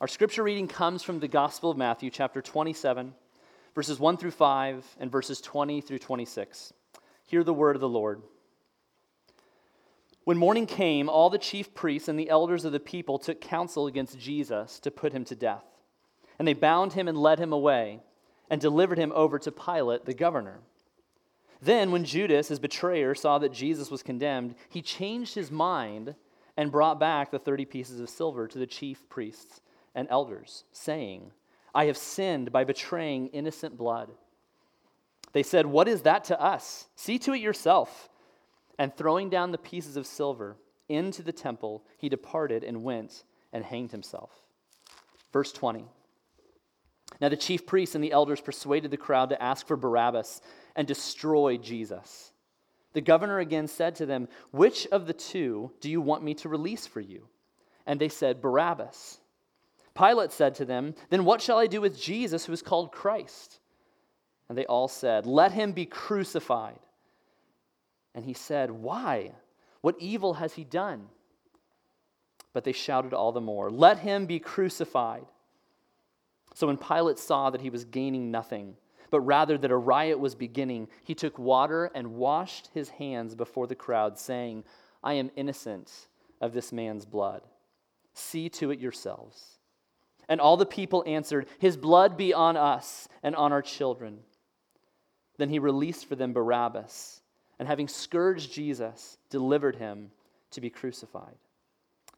Our scripture reading comes from the Gospel of Matthew, chapter 27, verses 1 through 5, and verses 20 through 26. Hear the word of the Lord. When morning came, all the chief priests and the elders of the people took counsel against Jesus to put him to death. And they bound him and led him away and delivered him over to Pilate, the governor. Then, when Judas, his betrayer, saw that Jesus was condemned, he changed his mind and brought back the 30 pieces of silver to the chief priests and elders, saying, I have sinned by betraying innocent blood. They said, What is that to us? See to it yourself. And throwing down the pieces of silver into the temple, he departed and went and hanged himself. Verse 20. Now the chief priests and the elders persuaded the crowd to ask for Barabbas and destroy Jesus. The governor again said to them, Which of the two do you want me to release for you? And they said, Barabbas. Pilate said to them, Then what shall I do with Jesus who is called Christ? And they all said, Let him be crucified. And he said, Why? What evil has he done? But they shouted all the more, Let him be crucified. So when Pilate saw that he was gaining nothing, but rather that a riot was beginning, he took water and washed his hands before the crowd, saying, I am innocent of this man's blood. See to it yourselves. And all the people answered, His blood be on us and on our children. Then he released for them Barabbas, and having scourged Jesus, delivered him to be crucified.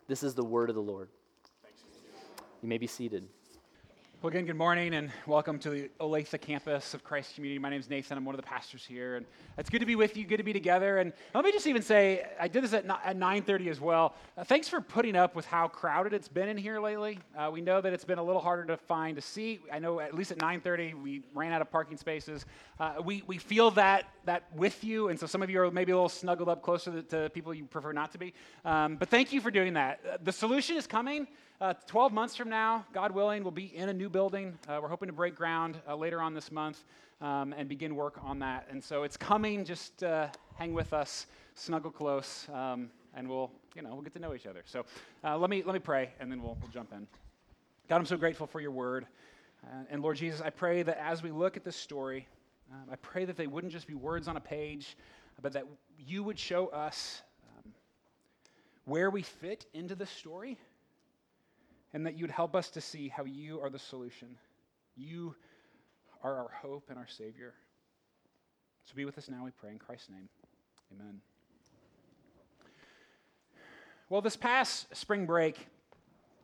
This is the word of the Lord. You may be seated. Well, again, good morning and welcome to the Olathe campus of Christ Community. My name is Nathan. I'm one of the pastors here, and it's good to be with you. Good to be together. And let me just even say, I did this at, at 9:30 as well. Uh, thanks for putting up with how crowded it's been in here lately. Uh, we know that it's been a little harder to find a seat. I know at least at 9:30 we ran out of parking spaces. Uh, we we feel that that with you, and so some of you are maybe a little snuggled up closer to, to people you prefer not to be. Um, but thank you for doing that. Uh, the solution is coming. Uh, 12 months from now, God willing, we'll be in a new building. Uh, we're hoping to break ground uh, later on this month um, and begin work on that. And so it's coming. Just uh, hang with us, snuggle close, um, and we'll, you know, we'll get to know each other. So uh, let me let me pray, and then we'll, we'll jump in. God, I'm so grateful for your word, uh, and Lord Jesus, I pray that as we look at this story, um, I pray that they wouldn't just be words on a page, but that you would show us um, where we fit into the story and that you'd help us to see how you are the solution. You are our hope and our Savior. So be with us now, we pray, in Christ's name. Amen. Well, this past spring break,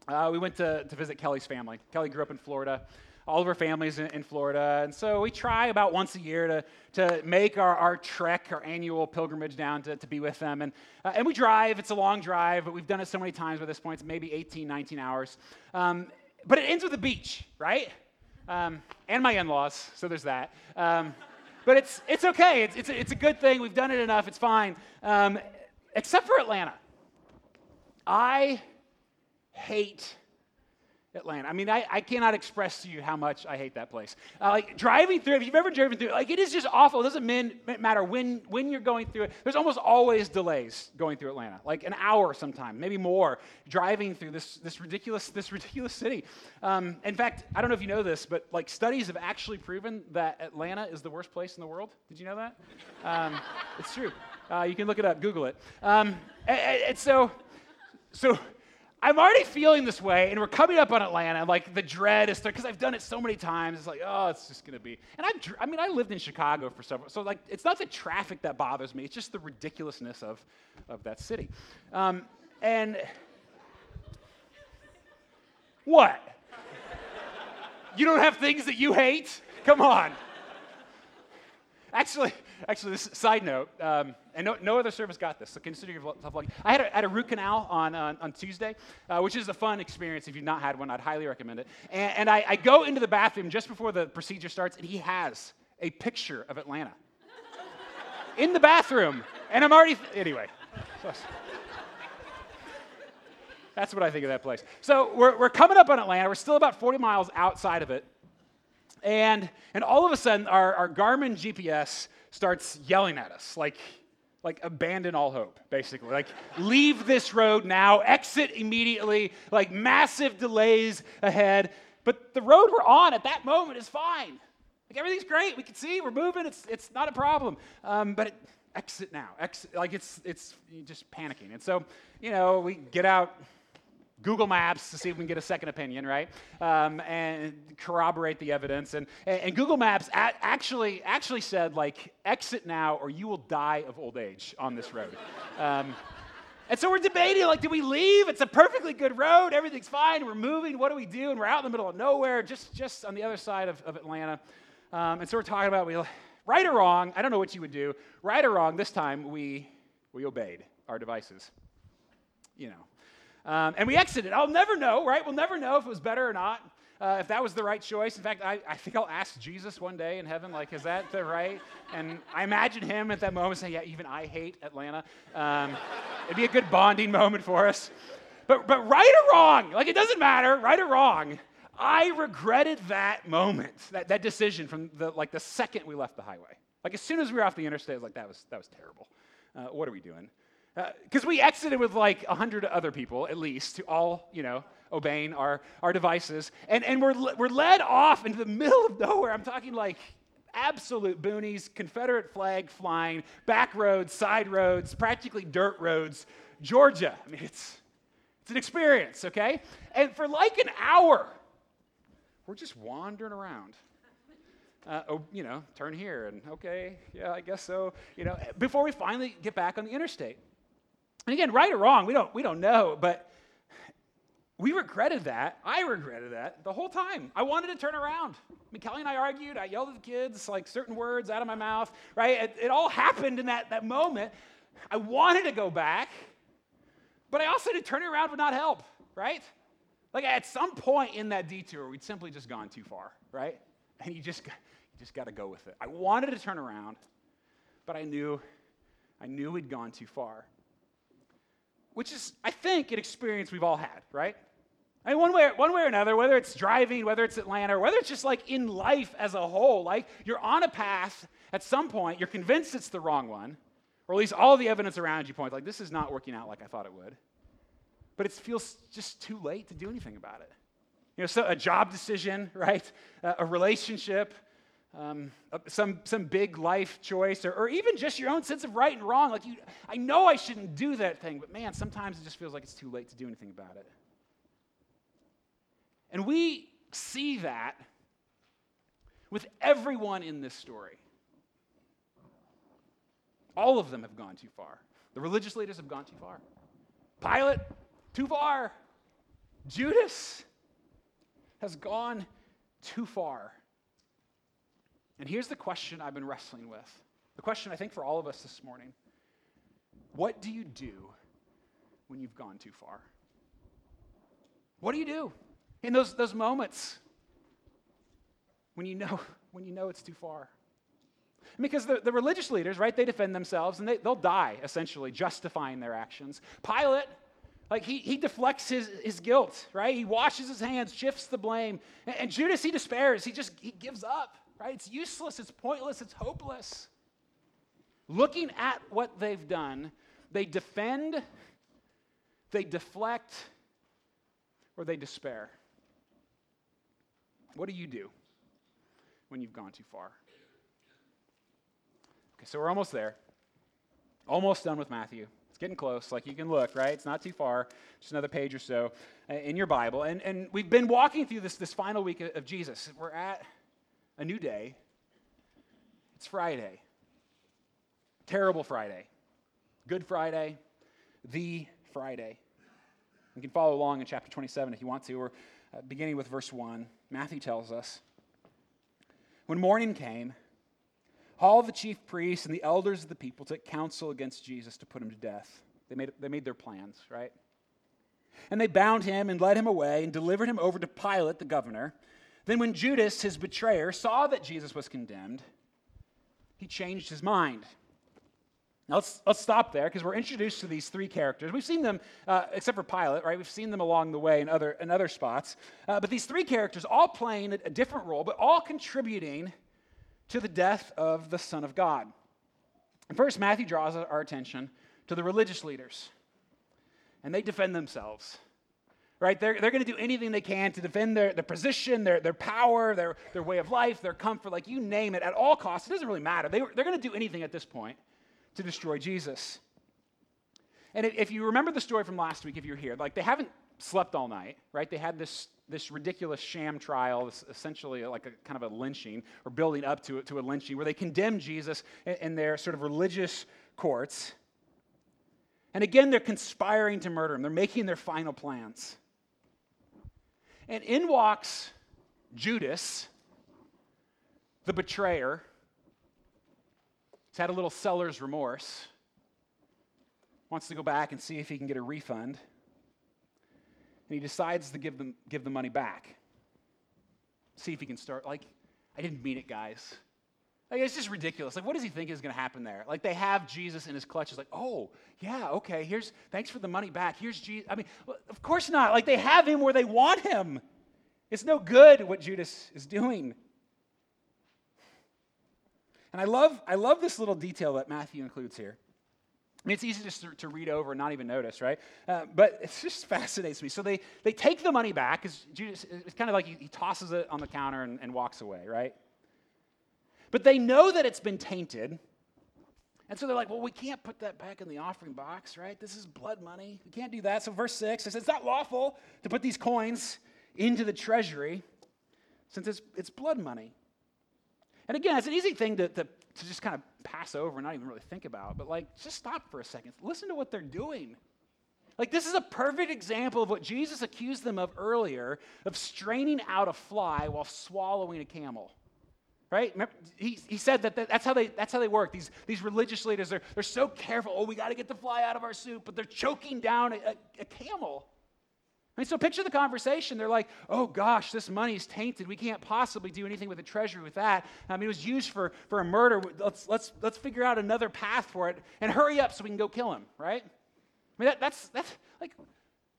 uh, we went to, to visit Kelly's family. Kelly grew up in Florida all of our families in, in, Florida. And so we try about once a year to, to make our, our trek, our annual pilgrimage down to, to be with them. And, uh, and we drive. It's a long drive, but we've done it so many times by this point. It's maybe 18, 19 hours. Um, but it ends with a beach, right? Um, and my in laws, so there's that. Um, but it's, it's okay. It's, it's, it's a good thing. We've done it enough. It's fine. Um, except for Atlanta. I hate Atlanta. I mean, I, I cannot express to you how much I hate that place. Uh, like driving through, if you've ever driven through, like it is just awful. It doesn't matter when, when you're going through it. There's almost always delays going through Atlanta, like an hour sometime, maybe more, driving through this, this ridiculous, this ridiculous city. Um, in fact, I don't know if you know this, but like studies have actually proven that Atlanta is the worst place in the world. Did you know that? Um, it's true. Uh, you can look it up, Google it. Um, and, and so, so I'm already feeling this way, and we're coming up on Atlanta, like the dread is there because I've done it so many times. It's like, oh, it's just gonna be. And I, I mean, I lived in Chicago for several, so like, it's not the traffic that bothers me; it's just the ridiculousness of, of that city. Um, and what? you don't have things that you hate? Come on. Actually, actually, this side note, um, and no, no, other service got this, so consider yourself lucky. I had a, had a root canal on, on, on Tuesday, uh, which is a fun experience. If you've not had one, I'd highly recommend it. And, and I, I go into the bathroom just before the procedure starts, and he has a picture of Atlanta in the bathroom. And I'm already, th- anyway. That's what I think of that place. So we're, we're coming up on Atlanta. We're still about 40 miles outside of it. And, and all of a sudden, our, our Garmin GPS starts yelling at us like, like abandon all hope, basically. Like leave this road now, exit immediately, like massive delays ahead. But the road we're on at that moment is fine. Like everything's great. We can see we're moving. It's, it's not a problem. Um, but it, exit now. Exit. Like it's, it's just panicking. And so, you know, we get out Google Maps to see if we can get a second opinion, right? Um, and corroborate the evidence. And, and Google Maps actually, actually said, like, exit now or you will die of old age on this road. Um, and so we're debating, like, do we leave? It's a perfectly good road. Everything's fine. We're moving. What do we do? And we're out in the middle of nowhere, just, just on the other side of, of Atlanta. Um, and so we're talking about, we, right or wrong, I don't know what you would do. Right or wrong, this time we, we obeyed our devices. You know, um, and we exited. I'll never know, right? We'll never know if it was better or not, uh, if that was the right choice. In fact, I, I think I'll ask Jesus one day in heaven, like, is that the right? And I imagine him at that moment saying, yeah, even I hate Atlanta. Um, it'd be a good bonding moment for us. But, but right or wrong, like, it doesn't matter, right or wrong. I regretted that moment, that, that decision from the, like the second we left the highway. Like as soon as we were off the interstate, I was like, that was, that was terrible. Uh, what are we doing? Because uh, we exited with like 100 other people, at least, all, you know, obeying our, our devices. And, and we're, we're led off into the middle of nowhere. I'm talking like absolute boonies, Confederate flag flying, back roads, side roads, practically dirt roads, Georgia. I mean, it's, it's an experience, okay? And for like an hour, we're just wandering around. Uh, oh, you know, turn here and okay, yeah, I guess so. You know, before we finally get back on the interstate. And again, right or wrong, we don't, we don't know, but we regretted that. I regretted that the whole time. I wanted to turn around. I mean, Kelly and I argued. I yelled at the kids, like certain words out of my mouth, right? It, it all happened in that, that moment. I wanted to go back, but I also did turning around would not help, right? Like at some point in that detour, we'd simply just gone too far, right? And you just, you just got to go with it. I wanted to turn around, but I knew, I knew we'd gone too far which is, I think, an experience we've all had, right? I mean, one way, one way or another, whether it's driving, whether it's Atlanta, or whether it's just like in life as a whole, like you're on a path at some point, you're convinced it's the wrong one, or at least all the evidence around you points like this is not working out like I thought it would. But it feels just too late to do anything about it. You know, so a job decision, right? Uh, a relationship, um, some, some big life choice, or, or even just your own sense of right and wrong. Like, you, I know I shouldn't do that thing, but man, sometimes it just feels like it's too late to do anything about it. And we see that with everyone in this story. All of them have gone too far. The religious leaders have gone too far. Pilate, too far. Judas has gone too far. And here's the question I've been wrestling with the question I think for all of us this morning What do you do when you've gone too far? What do you do in those, those moments when you know when you know it's too far? Because the, the religious leaders, right, they defend themselves and they, they'll die, essentially, justifying their actions. Pilate, like he, he deflects his, his guilt, right? He washes his hands, shifts the blame. And, and Judas, he despairs. He just he gives up right? It's useless, it's pointless, it's hopeless. Looking at what they've done, they defend, they deflect, or they despair. What do you do when you've gone too far? Okay, so we're almost there. Almost done with Matthew. It's getting close. Like you can look, right? It's not too far. Just another page or so uh, in your Bible. And, and we've been walking through this, this final week of Jesus. We're at a new day. It's Friday. Terrible Friday. Good Friday. The Friday. You can follow along in chapter 27 if you want to, or uh, beginning with verse 1. Matthew tells us When morning came, all the chief priests and the elders of the people took counsel against Jesus to put him to death. They made, they made their plans, right? And they bound him and led him away and delivered him over to Pilate, the governor. Then, when Judas, his betrayer, saw that Jesus was condemned, he changed his mind. Now, let's, let's stop there because we're introduced to these three characters. We've seen them, uh, except for Pilate, right? We've seen them along the way in other, in other spots. Uh, but these three characters, all playing a, a different role, but all contributing to the death of the Son of God. First, Matthew draws our attention to the religious leaders, and they defend themselves. Right? They're, they're going to do anything they can to defend their, their position, their, their power, their, their way of life, their comfort, like you name it, at all costs. It doesn't really matter. They, they're going to do anything at this point to destroy Jesus. And if you remember the story from last week, if you're here, like they haven't slept all night, right? They had this, this ridiculous sham trial, this essentially like a kind of a lynching, or building up to, to a lynching, where they condemned Jesus in, in their sort of religious courts. And again, they're conspiring to murder him. They're making their final plans. And in walks Judas, the betrayer. He's had a little seller's remorse wants to go back and see if he can get a refund. And he decides to give them give the money back. See if he can start like I didn't mean it, guys. Like it's just ridiculous. Like what does he think is going to happen there? Like they have Jesus in his clutches like, "Oh, yeah, okay. Here's thanks for the money back. Here's Jesus." I mean, of course not. Like they have him where they want him. It's no good what Judas is doing. And I love I love this little detail that Matthew includes here. I mean, it's easy just to, to read over and not even notice, right? Uh, but it just fascinates me. So they, they take the money back, because Judas, it's kind of like he, he, tosses it on the counter and, and walks away, right? But they know that it's been tainted. And so they're like, well, we can't put that back in the offering box, right? This is blood money. We can't do that. So, verse 6 it says, it's not lawful to put these coins into the treasury since it's, it's blood money. And again, it's an easy thing to, to, to just kind of pass over and not even really think about, but like, just stop for a second. Listen to what they're doing. Like, this is a perfect example of what Jesus accused them of earlier of straining out a fly while swallowing a camel. Right? He, he said that that's how they, that's how they work. These, these religious leaders, they're, they're so careful. Oh, we got to get the fly out of our soup, but they're choking down a, a, a camel. I mean, so picture the conversation. They're like, oh gosh, this money is tainted. We can't possibly do anything with the treasury with that. I mean, it was used for, for a murder. Let's, let's, let's figure out another path for it and hurry up so we can go kill him, right? I mean, that, that's, that's like,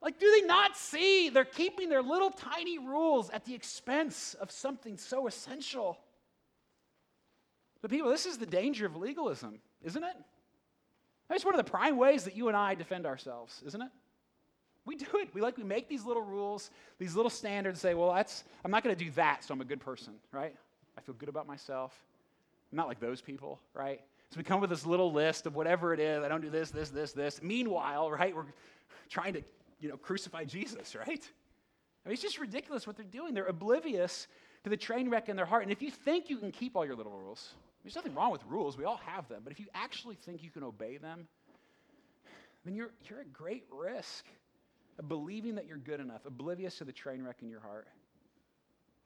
like, do they not see they're keeping their little tiny rules at the expense of something so essential? But people, this is the danger of legalism, isn't it? It's one of the prime ways that you and I defend ourselves, isn't it? We do it. We like we make these little rules, these little standards. Say, well, that's I'm not going to do that, so I'm a good person, right? I feel good about myself. I'm not like those people, right? So we come with this little list of whatever it is. I don't do this, this, this, this. Meanwhile, right, we're trying to, you know, crucify Jesus, right? I mean, it's just ridiculous what they're doing. They're oblivious to the train wreck in their heart. And if you think you can keep all your little rules, there's nothing wrong with rules. We all have them. But if you actually think you can obey them, then you're, you're at great risk of believing that you're good enough, oblivious to the train wreck in your heart.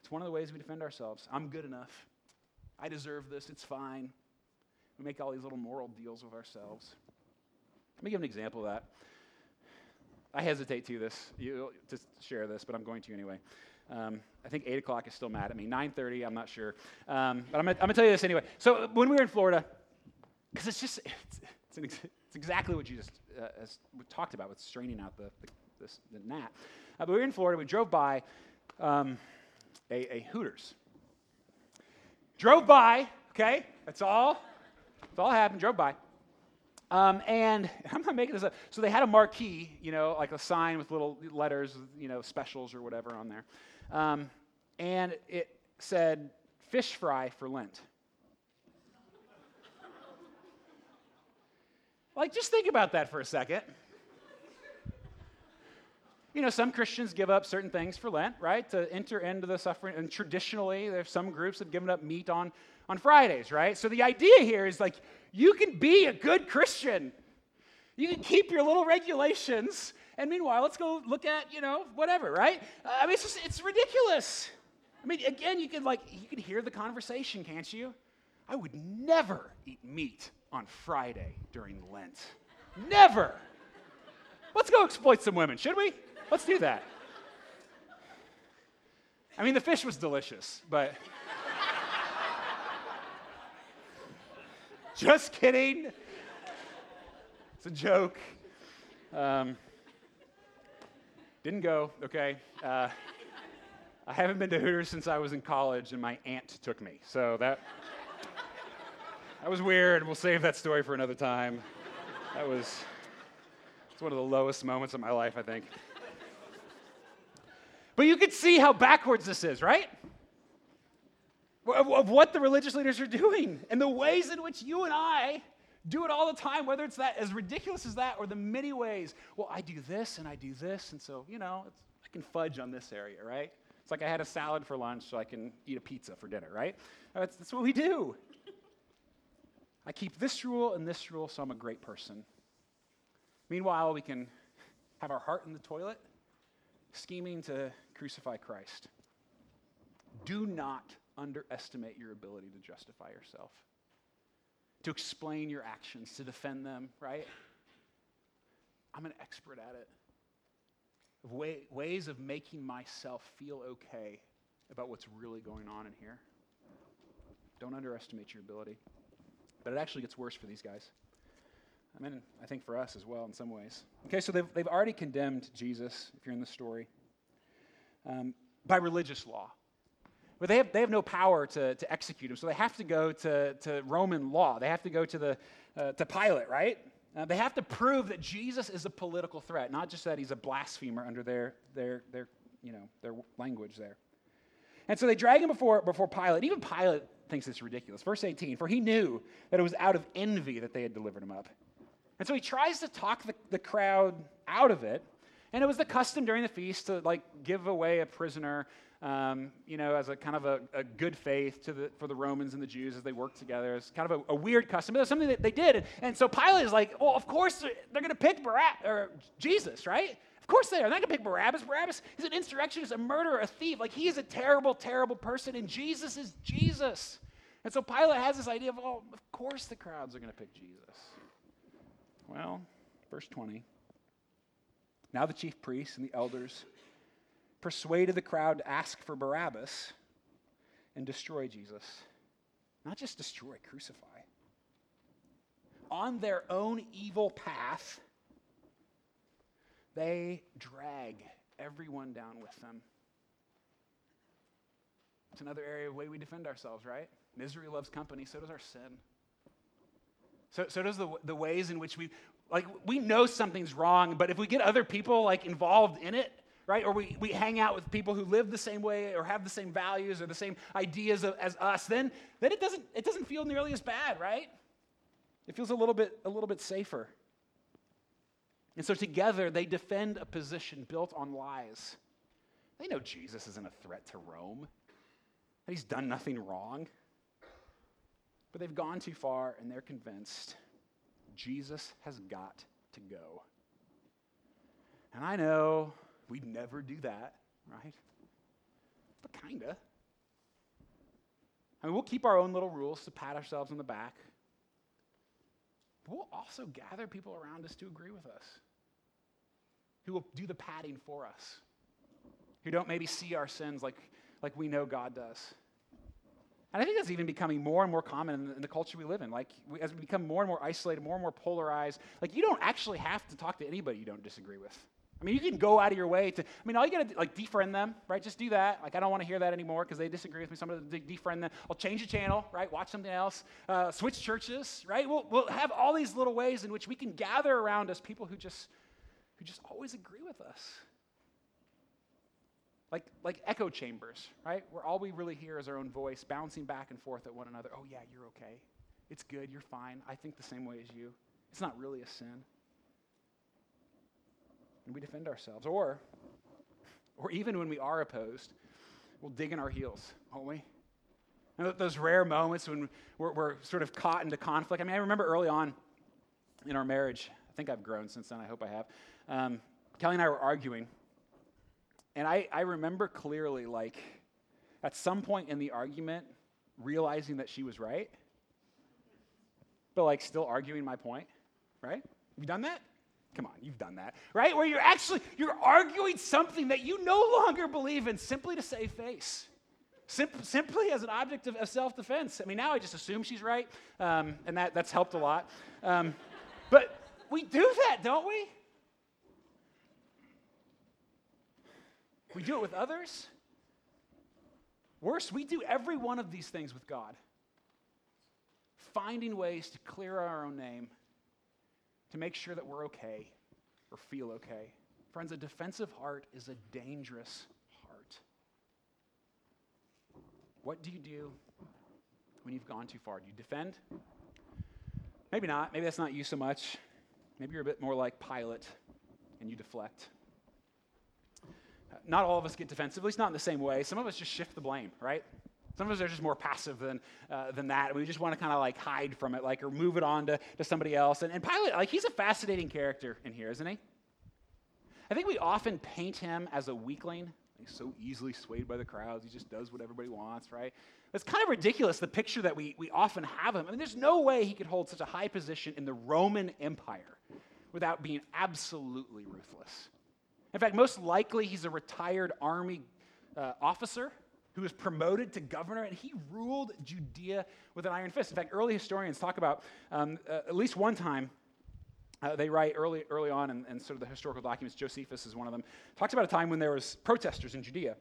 It's one of the ways we defend ourselves. I'm good enough. I deserve this. It's fine. We make all these little moral deals with ourselves. Let me give an example of that. I hesitate to this you, to share this, but I'm going to anyway. Um, I think 8 o'clock is still mad at me. 9.30, I'm not sure. Um, but I'm going to tell you this anyway. So when we were in Florida, because it's just, it's, it's, an, it's, exactly what you just uh, talked about with straining out the, the this than that. Uh, but we were in Florida. We drove by um, a, a Hooters. Drove by, okay? That's all. That's all happened. Drove by. Um, and I'm not making this up. So they had a marquee, you know, like a sign with little letters, you know, specials or whatever on there. Um, and it said fish fry for Lent. like, just think about that for a second you know, some Christians give up certain things for Lent, right, to enter into the suffering. And traditionally, there's some groups that have given up meat on, on Fridays, right? So the idea here is like, you can be a good Christian. You can keep your little regulations. And meanwhile, let's go look at, you know, whatever, right? Uh, I mean, it's just, it's ridiculous. I mean, again, you can like, you can hear the conversation, can't you? I would never eat meat on Friday during Lent. Never. Let's go exploit some women, should we? Let's do that. I mean, the fish was delicious, but. Just kidding. It's a joke. Um, didn't go, okay? Uh, I haven't been to Hooters since I was in college, and my aunt took me. So that. that was weird. We'll save that story for another time. That was it's one of the lowest moments of my life, I think. But you can see how backwards this is, right? Of, of what the religious leaders are doing and the ways in which you and I do it all the time, whether it's that as ridiculous as that or the many ways. Well, I do this and I do this, and so, you know, I can fudge on this area, right? It's like I had a salad for lunch, so I can eat a pizza for dinner, right? That's, that's what we do. I keep this rule and this rule, so I'm a great person. Meanwhile, we can have our heart in the toilet, scheming to crucify Christ. Do not underestimate your ability to justify yourself, to explain your actions, to defend them, right? I'm an expert at it. Way, ways of making myself feel okay about what's really going on in here. Don't underestimate your ability. But it actually gets worse for these guys. I mean, I think for us as well in some ways. Okay, so they've, they've already condemned Jesus, if you're in the story, um, by religious law. But they have, they have no power to, to execute him, so they have to go to, to Roman law. They have to go to, the, uh, to Pilate, right? Uh, they have to prove that Jesus is a political threat, not just that he's a blasphemer under their, their, their, you know, their language there. And so they drag him before, before Pilate. Even Pilate thinks it's ridiculous. Verse 18, for he knew that it was out of envy that they had delivered him up. And so he tries to talk the, the crowd out of it. And it was the custom during the feast to like give away a prisoner, um, you know, as a kind of a, a, good faith the, for the Romans and the Jews as they worked together. It's kind of a, a weird custom, but it was something that they did. And so Pilate is like, well, of course they're, they're going to pick Barabbas or Jesus, right? Of course they are. They're not going to pick Barabbas. Barabbas is an insurrectionist, a murderer, a thief. Like he is a terrible, terrible person, and Jesus is Jesus. And so Pilate has this idea of, oh, of course the crowds are going to pick Jesus. Well, verse 20. Now the chief priests and the elders persuaded the crowd to ask for Barabbas and destroy Jesus. Not just destroy, crucify. On their own evil path, they drag everyone down with them. It's another area of way we defend ourselves, right? Misery loves company, so does our sin. So, so does the, the ways in which we, like, we know something's wrong, but if we get other people, like, involved in it, right? Or we, we hang out with people who live the same way or have the same values or the same ideas as us, then, then it, doesn't, it doesn't feel nearly as bad, right? It feels a little bit, a little bit safer. And so together they defend a position built on lies. They know Jesus isn't a threat to Rome, that he's done nothing wrong. But they've gone too far and they're convinced Jesus has got to go. And I know we'd never do that, right? But kinda. I mean, we'll keep our own little rules to pat ourselves on the back. But we'll also gather people around us to agree with us, who will do the patting for us, who don't maybe see our sins like, like we know God does. And I think that's even becoming more and more common in the, in the culture we live in. Like, we, as we become more and more isolated, more and more polarized, like, you don't actually have to talk to anybody you don't disagree with. I mean, you can go out of your way to, I mean, all you got to do, like defriend them, right? Just do that. Like, I don't want to hear that anymore because they disagree with me. Somebody defriend them. I'll change the channel, right? Watch something else. Uh, switch churches, right? We'll, we'll have all these little ways in which we can gather around us people who just, who just always agree with us like, like echo chambers, right? Where all we really hear is our own voice bouncing back and forth at one another. Oh, yeah, you're okay. It's good. You're fine. I think the same way as you. It's not really a sin. And we defend ourselves. Or, or even when we are opposed, we'll dig in our heels, won't we? Those rare moments when we're, we're sort of caught into conflict. I mean, I remember early on in our marriage, I think I've grown since then, I hope I have. Um, Kelly and I were arguing and I, I remember clearly, like, at some point in the argument, realizing that she was right, but like still arguing my point, right? Have You done that? Come on, you've done that, right? Where you're actually you're arguing something that you no longer believe in simply to save face, Sim- simply as an object of, of self-defense. I mean, now I just assume she's right, um, and that that's helped a lot. Um, but we do that, don't we? We do it with others. Worse, we do every one of these things with God. finding ways to clear our own name, to make sure that we're okay or feel okay. Friends, a defensive heart is a dangerous heart. What do you do when you've gone too far? Do you defend? Maybe not. Maybe that's not you so much. Maybe you're a bit more like Pilate and you deflect. Not all of us get defensive, at least not in the same way. Some of us just shift the blame, right? Some of us are just more passive than, uh, than that. We just want to kind of like hide from it, like, or move it on to, to somebody else. And, and Pilate, like, he's a fascinating character in here, isn't he? I think we often paint him as a weakling. He's so easily swayed by the crowds. He just does what everybody wants, right? It's kind of ridiculous, the picture that we, we often have him. I mean, there's no way he could hold such a high position in the Roman Empire without being absolutely ruthless. In fact, most likely he's a retired army uh, officer who was promoted to governor, and he ruled Judea with an iron fist. In fact, early historians talk about um, uh, at least one time. Uh, they write early, early on in, in, sort of the historical documents. Josephus is one of them. Talks about a time when there was protesters in Judea,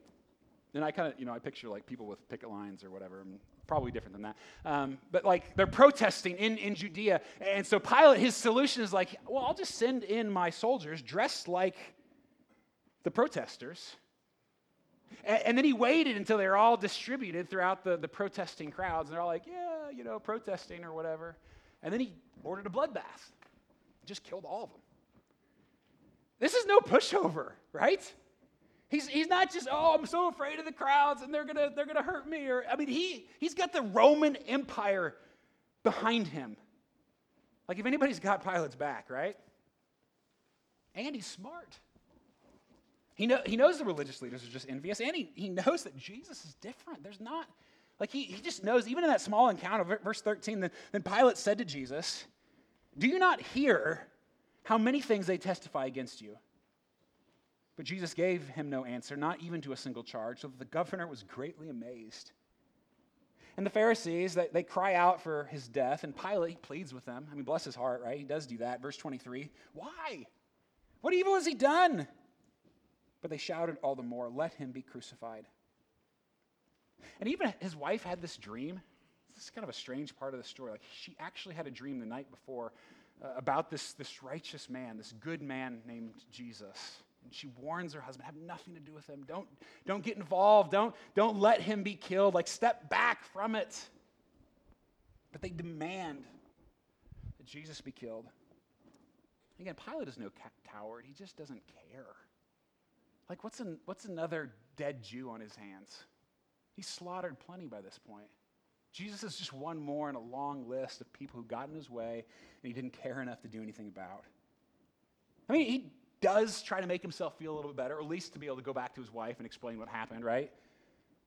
and I kind of, you know, I picture like people with picket lines or whatever. And probably different than that. Um, but like they're protesting in, in Judea. And so Pilate, his solution is like, well, I'll just send in my soldiers dressed like the protesters and, and then he waited until they were all distributed throughout the, the protesting crowds. And they're all like, yeah, you know, protesting or whatever. And then he ordered a bloodbath, just killed all of them. This is no pushover, right? He's, he's not just, oh, I'm so afraid of the crowds and they're gonna, they're gonna hurt me. Or I mean, he, he's got the Roman Empire behind him. Like if anybody's got Pilate's back, right? And he's smart. He, know, he knows the religious leaders are just envious, and he, he knows that Jesus is different. There's not, like, he, he just knows, even in that small encounter, verse 13, then, then Pilate said to Jesus, Do you not hear how many things they testify against you? But Jesus gave him no answer, not even to a single charge, so that the governor was greatly amazed. And the Pharisees, they, they cry out for his death, and Pilate he pleads with them. I mean, bless his heart, right? He does do that. Verse 23 Why? What evil has he done? But they shouted all the more, Let him be crucified. And even his wife had this dream. This is kind of a strange part of the story. Like, she actually had a dream the night before uh, about this, this righteous man, this good man named Jesus. And she warns her husband, have nothing to do with him. Don't, don't get involved. Don't, don't let him be killed. Like, step back from it. But they demand that Jesus be killed. Again, Pilate is no coward. He just doesn't care. Like, what's, an, what's another dead Jew on his hands? He's slaughtered plenty by this point. Jesus is just one more in a long list of people who got in his way and he didn't care enough to do anything about. I mean, he does try to make himself feel a little bit better, or at least to be able to go back to his wife and explain what happened, right?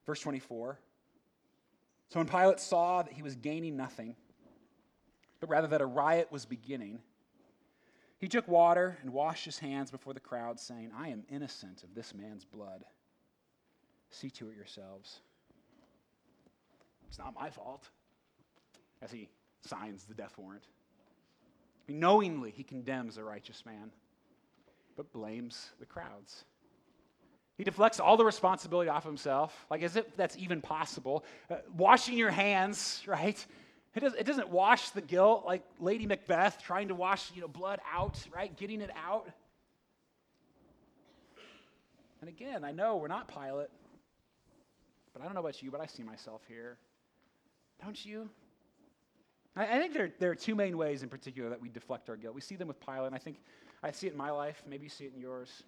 Verse 24. So when Pilate saw that he was gaining nothing, but rather that a riot was beginning, he took water and washed his hands before the crowd, saying, I am innocent of this man's blood. See to it yourselves. It's not my fault. As he signs the death warrant. knowingly, he condemns a righteous man, but blames the crowds. He deflects all the responsibility off himself, like as if that's even possible. Uh, washing your hands, right? It, does, it doesn't wash the guilt like Lady Macbeth trying to wash you know, blood out, right? Getting it out. And again, I know we're not Pilate, but I don't know about you, but I see myself here. Don't you? I, I think there, there are two main ways in particular that we deflect our guilt. We see them with Pilate, and I think I see it in my life. Maybe you see it in yours.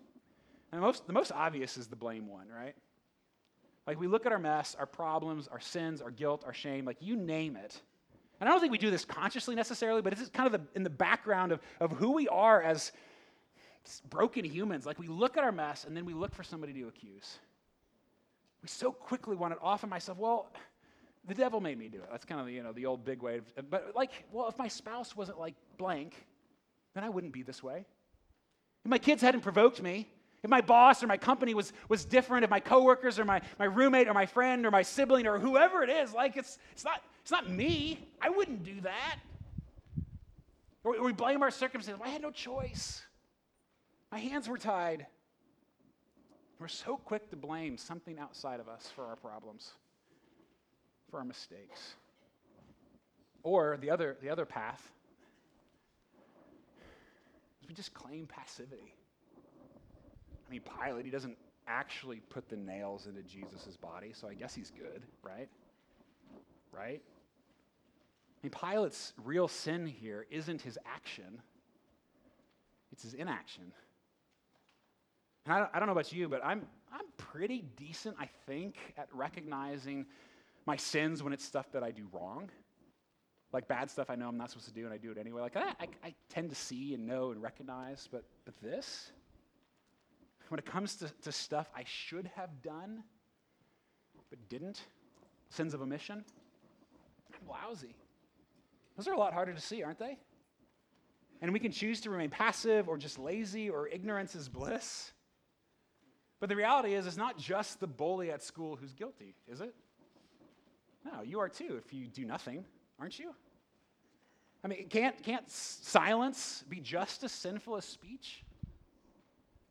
And most, the most obvious is the blame one, right? Like we look at our mess, our problems, our sins, our guilt, our shame, like you name it. And I don't think we do this consciously necessarily, but it's kind of the, in the background of, of who we are as broken humans. Like we look at our mess and then we look for somebody to accuse. We so quickly want it off of myself. Well, the devil made me do it. That's kind of the, you know, the old big way. Of, but like, well, if my spouse wasn't like blank, then I wouldn't be this way. If my kids hadn't provoked me, if my boss or my company was, was different, if my coworkers or my, my roommate or my friend or my sibling or whoever it is, like it's, it's, not, it's not me. I wouldn't do that. Or, we blame our circumstances. I had no choice. My hands were tied. We're so quick to blame something outside of us for our problems, for our mistakes. Or the other, the other path is we just claim passivity. I mean, Pilate, he doesn't actually put the nails into Jesus' body, so I guess he's good, right? Right? Mean, Pilate's real sin here isn't his action, it's his inaction. And I don't, I don't know about you, but I'm, I'm pretty decent, I think, at recognizing my sins when it's stuff that I do wrong. Like bad stuff I know I'm not supposed to do and I do it anyway. Like I, I, I tend to see and know and recognize, but, but this, when it comes to, to stuff I should have done but didn't, sins of omission, I'm lousy. Those are a lot harder to see, aren't they? And we can choose to remain passive or just lazy or ignorance is bliss. But the reality is, it's not just the bully at school who's guilty, is it? No, you are too if you do nothing, aren't you? I mean, can't, can't silence be just as sinful as speech? I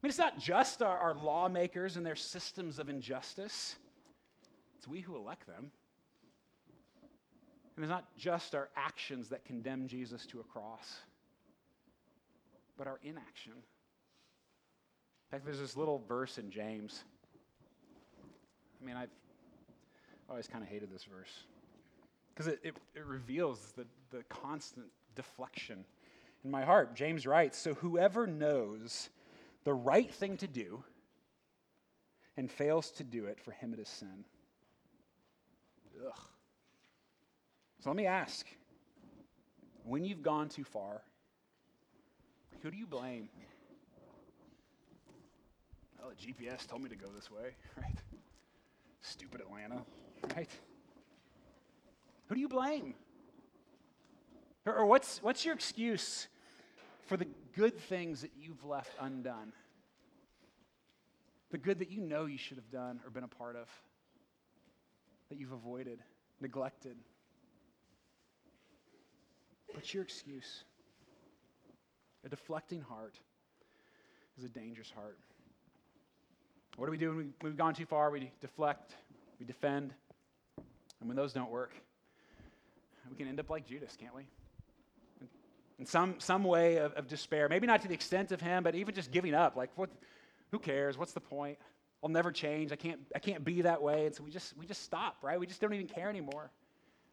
mean, it's not just our, our lawmakers and their systems of injustice, it's we who elect them. And it's not just our actions that condemn Jesus to a cross, but our inaction. In fact, there's this little verse in James. I mean, I've always kind of hated this verse because it, it, it, reveals the, the constant deflection in my heart. James writes So whoever knows the right thing to do and fails to do it, for him it is sin. Ugh. So let me ask when you've gone too far, who do you blame? Well, the GPS told me to go this way, right? Stupid Atlanta, right? Who do you blame? Or, or what's, what's your excuse for the good things that you've left undone? The good that you know you should have done or been a part of, that you've avoided, neglected. What's your excuse? A deflecting heart is a dangerous heart. What do we do when, we, have gone too far? We deflect, we defend. And when those don't work, we can end up like Judas, can't we? In some, some way of, of despair. Maybe not to the extent of him, but even just giving up. Like, what, who cares? What's the point? I'll never change. I can't, I can't be that way. And so we just, we just stop, right? We just don't even care anymore.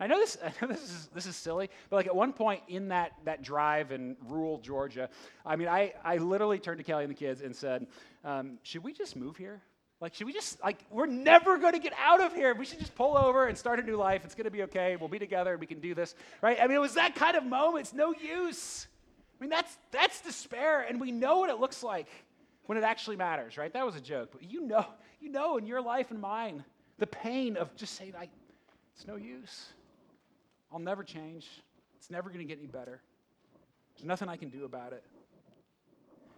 I know this, I know this is, this is silly, but like at one point in that, that drive in rural Georgia, I mean, I, I literally turned to Kelly and the kids and said, um, should we just move here? Like, should we just, like, we're never going to get out of here. We should just pull over and start a new life. It's going to be okay. We'll be together we can do this, right? I mean, it was that kind of moment. It's no use. I mean, that's, that's despair, and we know what it looks like when it actually matters, right? That was a joke, but you know, you know in your life and mine the pain of just saying, I, it's no use. I'll never change. It's never going to get any better. There's nothing I can do about it.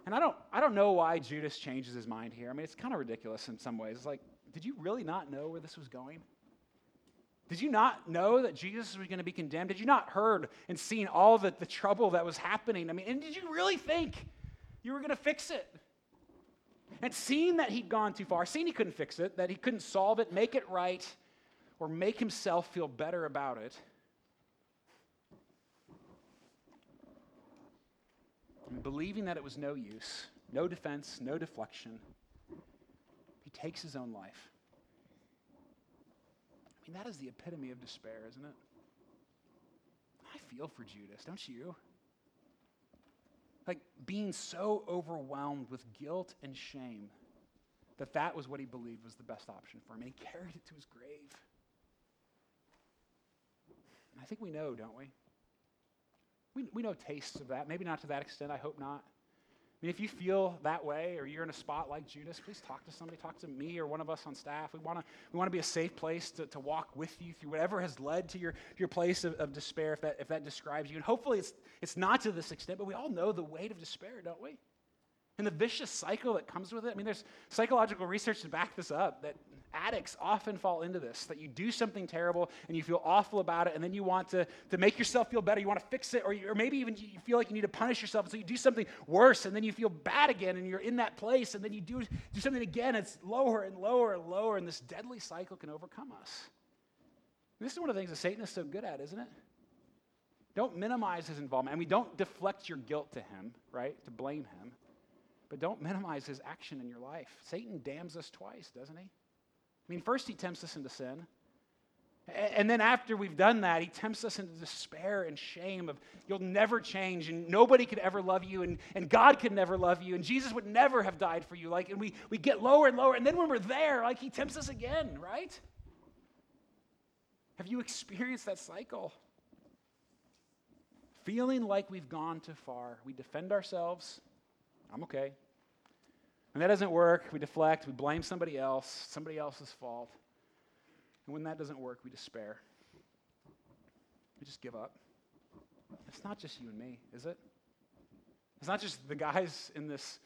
And I don't, I don't know why Judas changes his mind here. I mean, it's kind of ridiculous in some ways. It's like, did you really not know where this was going? Did you not know that Jesus was going to be condemned? Did you not heard and seen all the, the trouble that was happening? I mean, and did you really think you were going to fix it? And seeing that he'd gone too far, seeing he couldn't fix it, that he couldn't solve it, make it right, or make himself feel better about it, and believing that it was no use, no defense, no deflection, he takes his own life. I mean, that is the epitome of despair, isn't it? I feel for Judas, don't you? Like being so overwhelmed with guilt and shame that that was what he believed was the best option for him, and he carried it to his grave. I think we know, don't we? We, we know tastes of that. Maybe not to that extent. I hope not. I mean, if you feel that way or you're in a spot like Judas, please talk to somebody. Talk to me or one of us on staff. We want to we wanna be a safe place to, to walk with you through whatever has led to your, your place of, of despair, if that, if that describes you. And hopefully it's, it's not to this extent, but we all know the weight of despair, don't we? And the vicious cycle that comes with it. I mean, there's psychological research to back this up that addicts often fall into this that you do something terrible and you feel awful about it, and then you want to, to make yourself feel better. You want to fix it, or, you, or maybe even you feel like you need to punish yourself, and so you do something worse, and then you feel bad again, and you're in that place, and then you do, do something again. It's lower and lower and lower, and this deadly cycle can overcome us. This is one of the things that Satan is so good at, isn't it? Don't minimize his involvement. I mean, don't deflect your guilt to him, right? To blame him. But don't minimize his action in your life. Satan damns us twice, doesn't he? I mean, first he tempts us into sin. And then after we've done that, he tempts us into despair and shame of you'll never change and nobody could ever love you and, and God could never love you and Jesus would never have died for you. Like, and we, we get lower and lower. And then when we're there, like he tempts us again, right? Have you experienced that cycle? Feeling like we've gone too far. We defend ourselves. I'm okay. And that doesn't work. We deflect. We blame somebody else, somebody else's fault. And when that doesn't work, we despair. We just give up. It's not just you and me, is it? It's not just the guys in this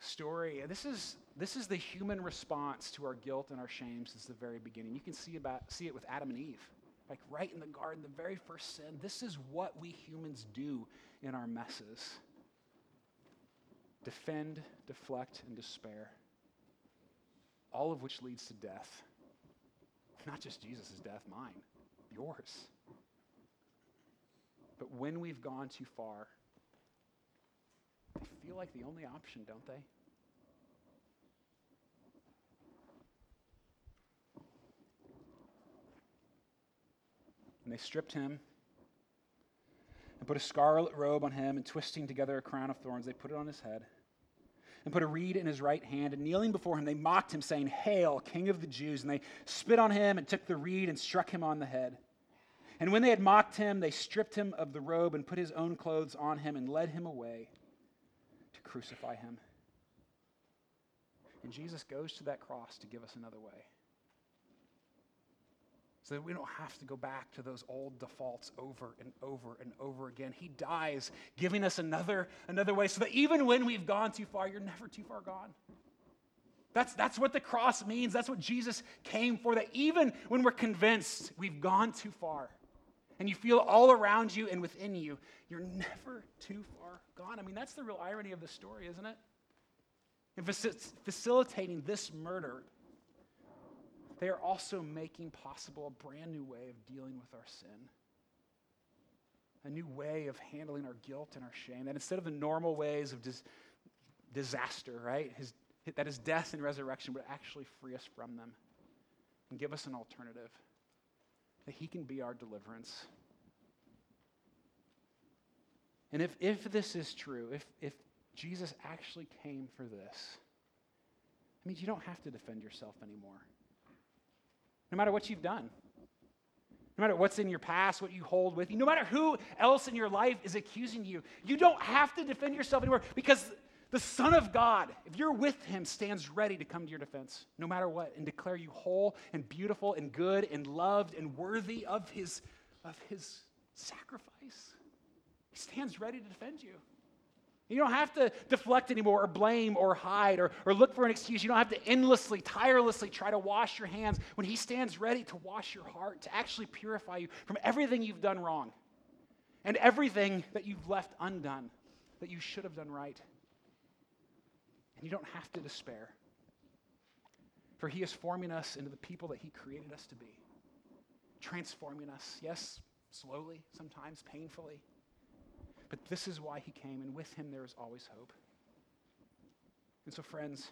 story. This is, this is the human response to our guilt and our shame since the very beginning. You can see, about, see it with Adam and Eve. Like right in the garden, the very first sin. This is what we humans do in our messes defend, deflect, and despair. All of which leads to death. Not just Jesus' death, mine, yours. But when we've gone too far, they feel like the only option, don't they? And they stripped him and put a scarlet robe on him, and twisting together a crown of thorns, they put it on his head and put a reed in his right hand. And kneeling before him, they mocked him, saying, Hail, King of the Jews! And they spit on him and took the reed and struck him on the head. And when they had mocked him, they stripped him of the robe and put his own clothes on him and led him away to crucify him. And Jesus goes to that cross to give us another way so that we don't have to go back to those old defaults over and over and over again. He dies, giving us another, another way so that even when we've gone too far, you're never too far gone. That's, that's what the cross means. That's what Jesus came for. That even when we're convinced we've gone too far, and you feel all around you and within you, you're never too far gone. I mean, that's the real irony of the story, isn't it? In facilitating this murder, they are also making possible a brand new way of dealing with our sin. A new way of handling our guilt and our shame. That instead of the normal ways of dis- disaster, right? His, death and resurrection would actually free us from them and give us an alternative. That he can be our deliverance. And if, if this is true, if, if Jesus actually came for this, I mean, you don't have to defend yourself anymore no matter what you've done. No matter what's in your past, what you hold with you, no matter who else in your life is accusing you, you don't have to defend yourself anymore because the Son of God, if you're with him, stands ready to come to your defense no matter what and declare you whole and beautiful and good and loved and worthy of his, of his sacrifice. He stands ready to defend you. You don't have to deflect anymore or blame or hide or, or look for an excuse. You don't have to endlessly, tirelessly try to wash your hands when He stands ready to wash your heart, to actually purify you from everything you've done wrong and everything that you've left undone that you should have done right. And you don't have to despair, for He is forming us into the people that He created us to be, transforming us, yes, slowly, sometimes painfully but this is why he came, and with him there is always hope. And so, friends,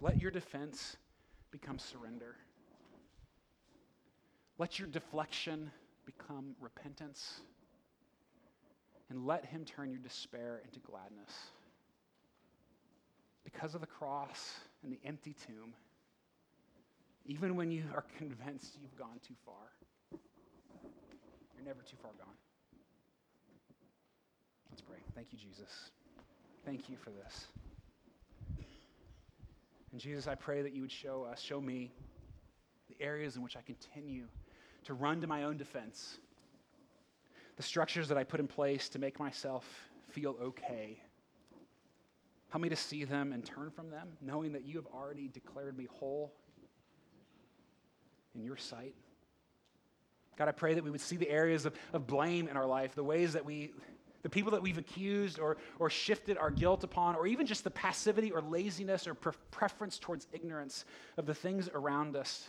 let your defense become surrender. Let your deflection become repentance. And let him turn your despair into gladness. Because of the cross and the empty tomb, even when you are convinced you've gone too far, you're never too far gone. Let's pray. Thank you, Jesus. Thank you for this. And Jesus, I pray that you would show us, show me the areas in which I continue to run to my own defense, the structures that I put in place to make myself feel okay. Help me to see them and turn from them, knowing that you have already declared me whole in your sight. God, I pray that we would see the areas of, of blame in our life, the ways that we the people that we've accused or, or shifted our guilt upon, or even just the passivity or laziness or pre- preference towards ignorance of the things around us.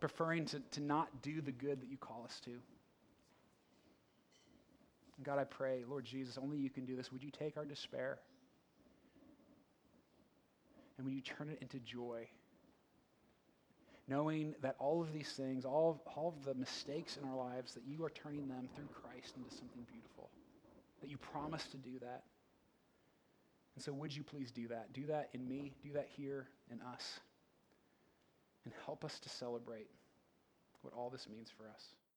preferring to, to not do the good that you call us to. God, I pray, Lord Jesus, only you can do this. Would you take our despair and would you turn it into joy? Knowing that all of these things, all of, all of the mistakes in our lives, that you are turning them through Christ into something beautiful. That you promise to do that. And so, would you please do that? Do that in me, do that here in us, and help us to celebrate what all this means for us.